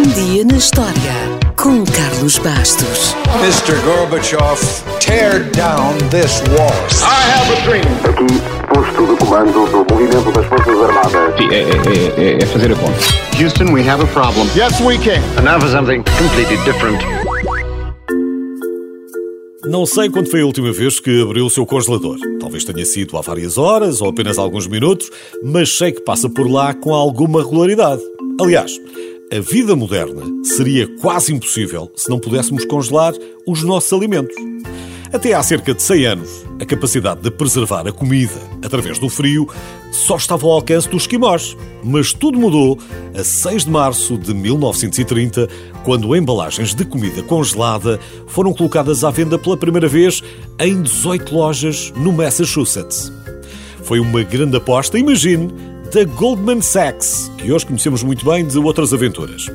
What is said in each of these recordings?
Um dia na história com Carlos Bastos. Mr. Gorbachev, tear down this wall. I have a dream. Aqui, posto de comando do movimento das Forças Armadas. Sim, é, é- é- é fazer a conta. Houston, we have a problem. Yes, we can. And now for something completely different. Não sei quando foi a última vez que abriu o seu congelador. Talvez tenha sido há várias horas ou apenas alguns minutos, mas sei que passa por lá com alguma regularidade. Aliás, a vida moderna seria quase impossível se não pudéssemos congelar os nossos alimentos. Até há cerca de 100 anos, a capacidade de preservar a comida através do frio só estava ao alcance dos esquimós. Mas tudo mudou a 6 de março de 1930, quando embalagens de comida congelada foram colocadas à venda pela primeira vez em 18 lojas no Massachusetts. Foi uma grande aposta, imagine, da Goldman Sachs, que hoje conhecemos muito bem de outras aventuras.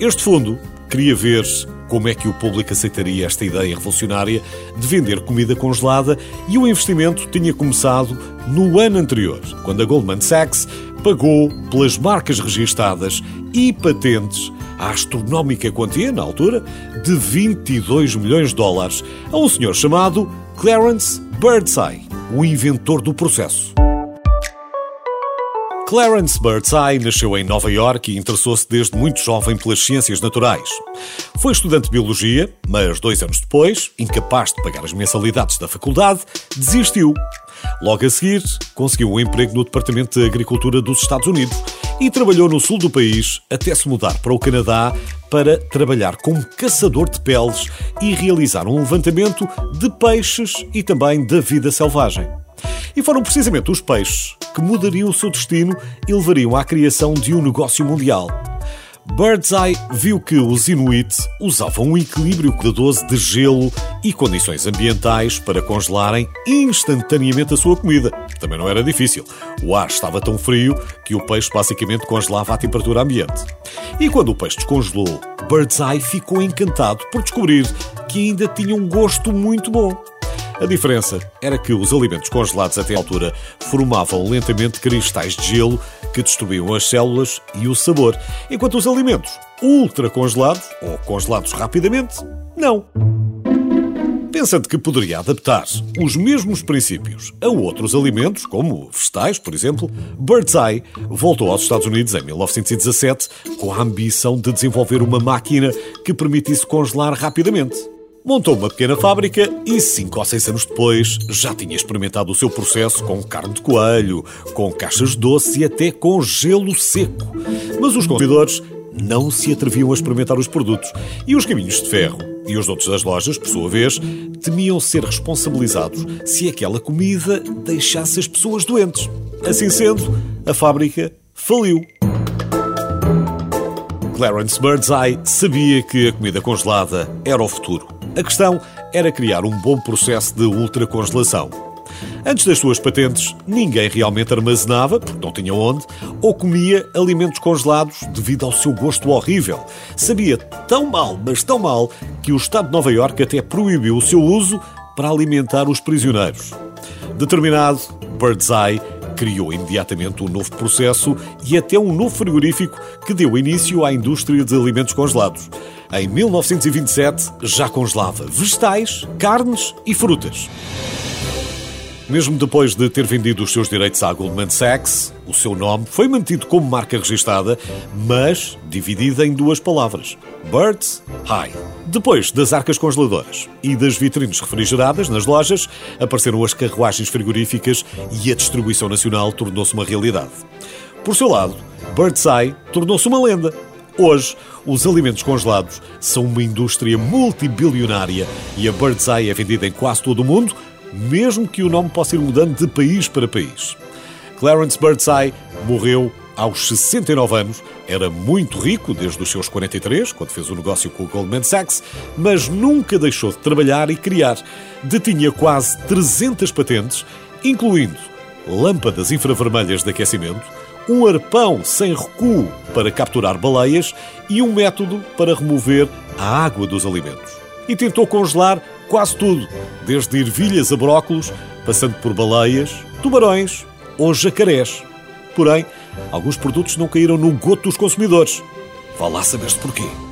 Este fundo queria ver como é que o público aceitaria esta ideia revolucionária de vender comida congelada e o investimento tinha começado no ano anterior, quando a Goldman Sachs pagou pelas marcas registadas e patentes a astronómica quantia, na altura, de 22 milhões de dólares a um senhor chamado Clarence Birdseye, o inventor do processo. Clarence Birdseye nasceu em Nova York e interessou-se desde muito jovem pelas ciências naturais. Foi estudante de biologia, mas dois anos depois, incapaz de pagar as mensalidades da faculdade, desistiu. Logo a seguir, conseguiu um emprego no Departamento de Agricultura dos Estados Unidos e trabalhou no sul do país até se mudar para o Canadá para trabalhar como caçador de peles e realizar um levantamento de peixes e também da vida selvagem. E foram precisamente os peixes que mudariam o seu destino e levariam à criação de um negócio mundial. Birdseye viu que os Inuit usavam um equilíbrio cuidadoso de gelo e condições ambientais para congelarem instantaneamente a sua comida. Também não era difícil. O ar estava tão frio que o peixe basicamente congelava à temperatura ambiente. E quando o peixe descongelou, Birdseye ficou encantado por descobrir que ainda tinha um gosto muito bom. A diferença era que os alimentos congelados até à altura formavam lentamente cristais de gelo que destruíam as células e o sabor, enquanto os alimentos ultra congelados ou congelados rapidamente, não. Pensando que poderia adaptar os mesmos princípios a outros alimentos, como vegetais, por exemplo, Birdseye voltou aos Estados Unidos em 1917 com a ambição de desenvolver uma máquina que permitisse congelar rapidamente. Montou uma pequena fábrica e, cinco ou seis anos depois, já tinha experimentado o seu processo com carne de coelho, com caixas de doce e até com gelo seco. Mas os consumidores não se atreviam a experimentar os produtos e os caminhos de ferro e os outros das lojas, por sua vez, temiam ser responsabilizados se aquela comida deixasse as pessoas doentes. Assim sendo, a fábrica faliu. Clarence Birdseye sabia que a comida congelada era o futuro. A questão era criar um bom processo de ultracongelação. Antes das suas patentes, ninguém realmente armazenava, porque não tinha onde, ou comia alimentos congelados devido ao seu gosto horrível. Sabia tão mal, mas tão mal, que o Estado de Nova Iorque até proibiu o seu uso para alimentar os prisioneiros. Determinado, Birdseye criou imediatamente um novo processo e até um novo frigorífico que deu início à indústria de alimentos congelados. Em 1927 já congelava vegetais, carnes e frutas. Mesmo depois de ter vendido os seus direitos à Goldman Sachs, o seu nome foi mantido como marca registada, mas dividida em duas palavras: Birds High. Depois das arcas congeladoras e das vitrines refrigeradas nas lojas, apareceram as carruagens frigoríficas e a distribuição nacional tornou-se uma realidade. Por seu lado, Birdseye tornou-se uma lenda. Hoje, os alimentos congelados são uma indústria multibilionária e a Birdseye é vendida em quase todo o mundo, mesmo que o nome possa ir mudando de país para país. Clarence Birdseye morreu aos 69 anos, era muito rico desde os seus 43, quando fez o negócio com o Goldman Sachs, mas nunca deixou de trabalhar e criar. Detinha quase 300 patentes, incluindo lâmpadas infravermelhas de aquecimento, um arpão sem recuo para capturar baleias e um método para remover a água dos alimentos. E tentou congelar quase tudo, desde ervilhas a brócolos, passando por baleias, tubarões ou jacarés. Porém, alguns produtos não caíram no goto dos consumidores. Vá lá saber-se porquê.